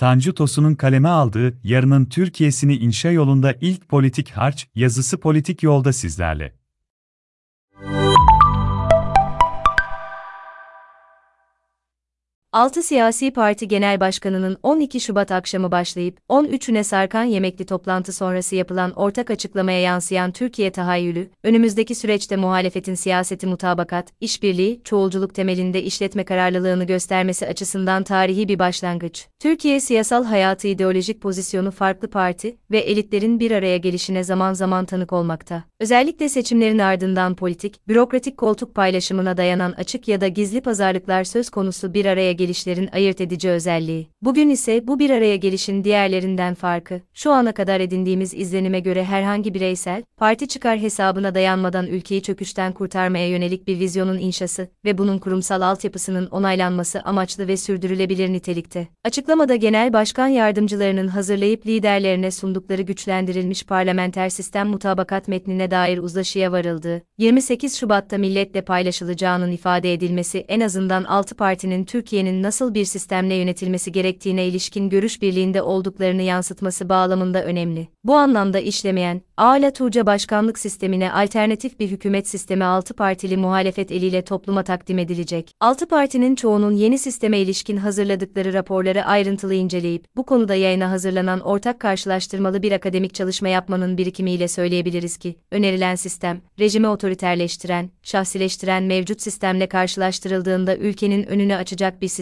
Tanju Tosun'un kaleme aldığı Yarının Türkiye'sini inşa yolunda ilk politik harç yazısı politik yolda sizlerle. Altı siyasi parti genel başkanının 12 Şubat akşamı başlayıp 13'üne sarkan yemekli toplantı sonrası yapılan ortak açıklamaya yansıyan Türkiye tahayyülü, önümüzdeki süreçte muhalefetin siyaseti mutabakat, işbirliği, çoğulculuk temelinde işletme kararlılığını göstermesi açısından tarihi bir başlangıç. Türkiye siyasal hayatı ideolojik pozisyonu farklı parti ve elitlerin bir araya gelişine zaman zaman tanık olmakta. Özellikle seçimlerin ardından politik, bürokratik koltuk paylaşımına dayanan açık ya da gizli pazarlıklar söz konusu bir araya gelişlerin ayırt edici özelliği. Bugün ise bu bir araya gelişin diğerlerinden farkı, şu ana kadar edindiğimiz izlenime göre herhangi bireysel, parti çıkar hesabına dayanmadan ülkeyi çöküşten kurtarmaya yönelik bir vizyonun inşası ve bunun kurumsal altyapısının onaylanması amaçlı ve sürdürülebilir nitelikte. Açıklamada Genel Başkan Yardımcılarının hazırlayıp liderlerine sundukları güçlendirilmiş parlamenter sistem mutabakat metnine dair uzlaşıya varıldı. 28 Şubat'ta milletle paylaşılacağının ifade edilmesi en azından 6 partinin Türkiye'nin ülkenin nasıl bir sistemle yönetilmesi gerektiğine ilişkin görüş birliğinde olduklarını yansıtması bağlamında önemli. Bu anlamda işlemeyen, Ağla Tuğca başkanlık sistemine alternatif bir hükümet sistemi 6 partili muhalefet eliyle topluma takdim edilecek. 6 partinin çoğunun yeni sisteme ilişkin hazırladıkları raporları ayrıntılı inceleyip, bu konuda yayına hazırlanan ortak karşılaştırmalı bir akademik çalışma yapmanın birikimiyle söyleyebiliriz ki, önerilen sistem, rejimi otoriterleştiren, şahsileştiren mevcut sistemle karşılaştırıldığında ülkenin önünü açacak bir sistem.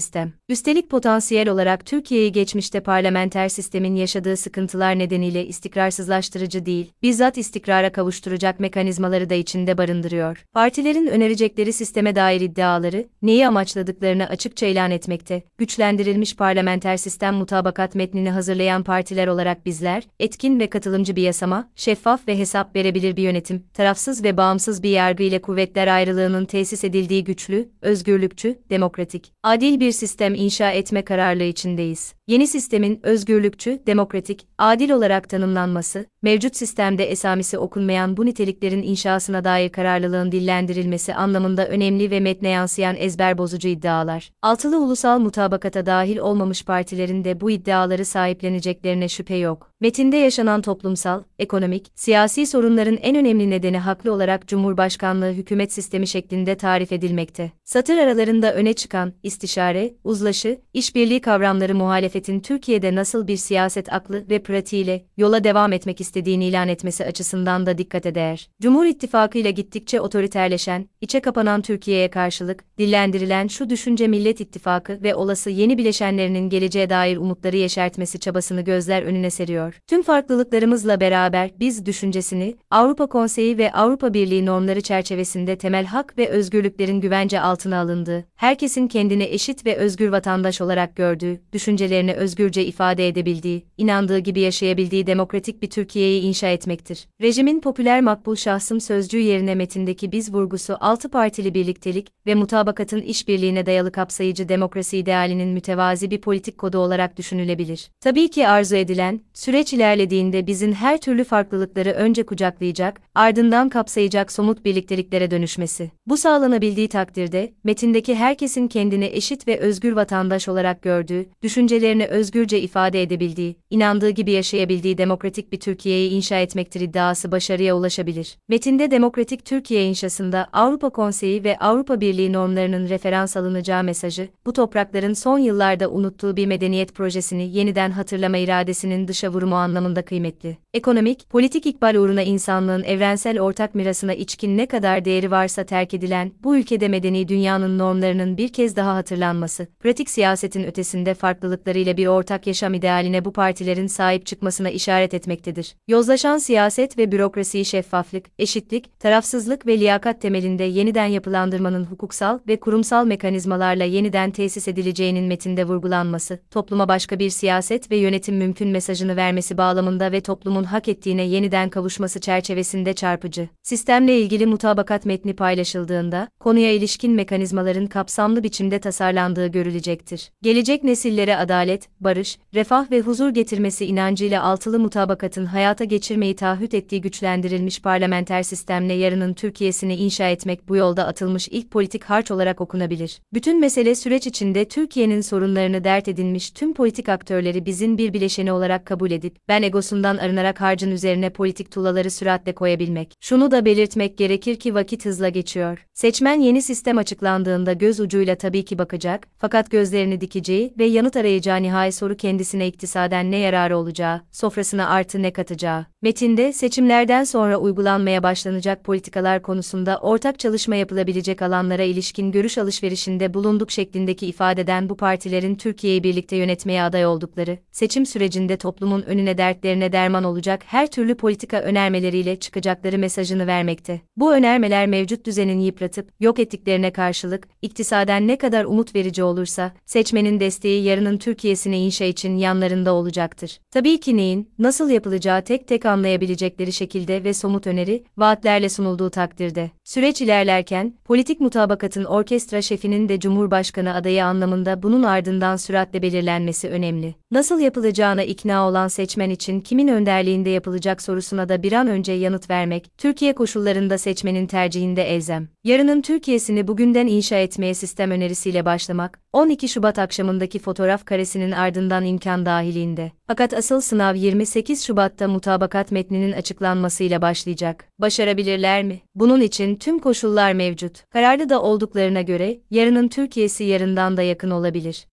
Üstelik potansiyel olarak Türkiye'yi geçmişte parlamenter sistemin yaşadığı sıkıntılar nedeniyle istikrarsızlaştırıcı değil, bizzat istikrara kavuşturacak mekanizmaları da içinde barındırıyor. Partilerin önerecekleri sisteme dair iddiaları, neyi amaçladıklarını açıkça ilan etmekte. Güçlendirilmiş parlamenter sistem mutabakat metnini hazırlayan partiler olarak bizler, etkin ve katılımcı bir yasama, şeffaf ve hesap verebilir bir yönetim, tarafsız ve bağımsız bir yargı ile kuvvetler ayrılığının tesis edildiği güçlü, özgürlükçü, demokratik, adil bir sistem inşa etme kararlılığı içindeyiz. Yeni sistemin özgürlükçü, demokratik, adil olarak tanımlanması, mevcut sistemde esamisi okunmayan bu niteliklerin inşasına dair kararlılığın dillendirilmesi anlamında önemli ve metne yansıyan ezber bozucu iddialar. Altılı ulusal mutabakata dahil olmamış partilerin de bu iddiaları sahipleneceklerine şüphe yok. Metinde yaşanan toplumsal, ekonomik, siyasi sorunların en önemli nedeni haklı olarak Cumhurbaşkanlığı hükümet sistemi şeklinde tarif edilmekte. Satır aralarında öne çıkan istişare, uzlaşı, işbirliği kavramları muhalefetin Türkiye'de nasıl bir siyaset aklı ve pratiğiyle yola devam etmek istediğini ilan etmesi açısından da dikkate değer. Cumhur İttifakı ile gittikçe otoriterleşen, içe kapanan Türkiye'ye karşılık dillendirilen şu düşünce Millet İttifakı ve olası yeni bileşenlerinin geleceğe dair umutları yeşertmesi çabasını gözler önüne seriyor. Tüm farklılıklarımızla beraber biz düşüncesini Avrupa Konseyi ve Avrupa Birliği normları çerçevesinde temel hak ve özgürlüklerin güvence altına alındığı, herkesin kendini eşit ve özgür vatandaş olarak gördüğü, düşüncelerini özgürce ifade edebildiği, inandığı gibi yaşayabildiği demokratik bir Türkiye'yi inşa etmektir. Rejimin popüler makbul şahsım sözcüğü yerine metindeki biz vurgusu altı partili birliktelik ve mutabakatın işbirliğine dayalı kapsayıcı demokrasi idealinin mütevazi bir politik kodu olarak düşünülebilir. Tabii ki arzu edilen, süreç ilerlediğinde bizim her türlü farklılıkları önce kucaklayacak, ardından kapsayacak somut birlikteliklere dönüşmesi. Bu sağlanabildiği takdirde, metindeki herkesin kendini eşit ve özgür vatandaş olarak gördüğü, düşüncelerini özgürce ifade edebildiği, inandığı gibi yaşayabildiği demokratik bir Türkiye'yi inşa etmektir iddiası başarıya ulaşabilir. Metinde demokratik Türkiye inşasında Avrupa Konseyi ve Avrupa Birliği normlarının referans alınacağı mesajı, bu toprakların son yıllarda unuttuğu bir medeniyet projesini yeniden hatırlama iradesinin dışa vurumu anlamında kıymetli. Ekonomik, politik ikbal uğruna insanlığın evrensel ortak mirasına içkin ne kadar değeri varsa terk edilen, bu ülkede medeni dünyanın normlarının bir kez daha hatırlanması, pratik siyasetin ötesinde farklılıklarıyla bir ortak yaşam idealine bu partilerin sahip çıkmasına işaret etmektedir. Yozlaşan siyaset ve bürokrasiyi şeffaflık, eşitlik, tarafsızlık ve liyakat temelinde yeniden yapılandırmanın hukuksal ve kurumsal mekanizmalarla yeniden tesis edileceğinin metinde vurgulanması, topluma başka bir siyaset ve yönetim mümkün mesajını vermek vermesi bağlamında ve toplumun hak ettiğine yeniden kavuşması çerçevesinde çarpıcı. Sistemle ilgili mutabakat metni paylaşıldığında, konuya ilişkin mekanizmaların kapsamlı biçimde tasarlandığı görülecektir. Gelecek nesillere adalet, barış, refah ve huzur getirmesi inancıyla altılı mutabakatın hayata geçirmeyi taahhüt ettiği güçlendirilmiş parlamenter sistemle yarının Türkiye'sini inşa etmek bu yolda atılmış ilk politik harç olarak okunabilir. Bütün mesele süreç içinde Türkiye'nin sorunlarını dert edinmiş tüm politik aktörleri bizim bir bileşeni olarak kabul edip, ben egosundan arınarak harcın üzerine politik tuğlaları süratle koyabilmek. Şunu da belirtmek gerekir ki vakit hızla geçiyor. Seçmen yeni sistem açıklandığında göz ucuyla tabii ki bakacak, fakat gözlerini dikeceği ve yanıt arayacağı nihai soru kendisine iktisaden ne yararı olacağı, sofrasına artı ne katacağı. Metinde, seçimlerden sonra uygulanmaya başlanacak politikalar konusunda ortak çalışma yapılabilecek alanlara ilişkin görüş alışverişinde bulunduk şeklindeki ifadeden bu partilerin Türkiye'yi birlikte yönetmeye aday oldukları, seçim sürecinde toplumun önüne dertlerine derman olacak her türlü politika önermeleriyle çıkacakları mesajını vermekte. Bu önermeler mevcut düzenin yıpratıp, yok ettiklerine karşılık, iktisaden ne kadar umut verici olursa, seçmenin desteği yarının Türkiye'sini inşa için yanlarında olacaktır. Tabii ki neyin, nasıl yapılacağı tek tek anlayabilecekleri şekilde ve somut öneri, vaatlerle sunulduğu takdirde. Süreç ilerlerken, politik mutabakatın orkestra şefinin de Cumhurbaşkanı adayı anlamında bunun ardından süratle belirlenmesi önemli. Nasıl yapılacağına ikna olan seçmen için kimin önderliğinde yapılacak sorusuna da bir an önce yanıt vermek, Türkiye koşullarında seçmenin tercihinde elzem. Yarının Türkiye'sini bugünden inşa etmeye sistem önerisiyle başlamak, 12 Şubat akşamındaki fotoğraf karesinin ardından imkan dahilinde. Fakat asıl sınav 28 Şubat'ta mutabakat metninin açıklanmasıyla başlayacak. Başarabilirler mi? Bunun için tüm koşullar mevcut. Kararlı da olduklarına göre, yarının Türkiye'si yarından da yakın olabilir.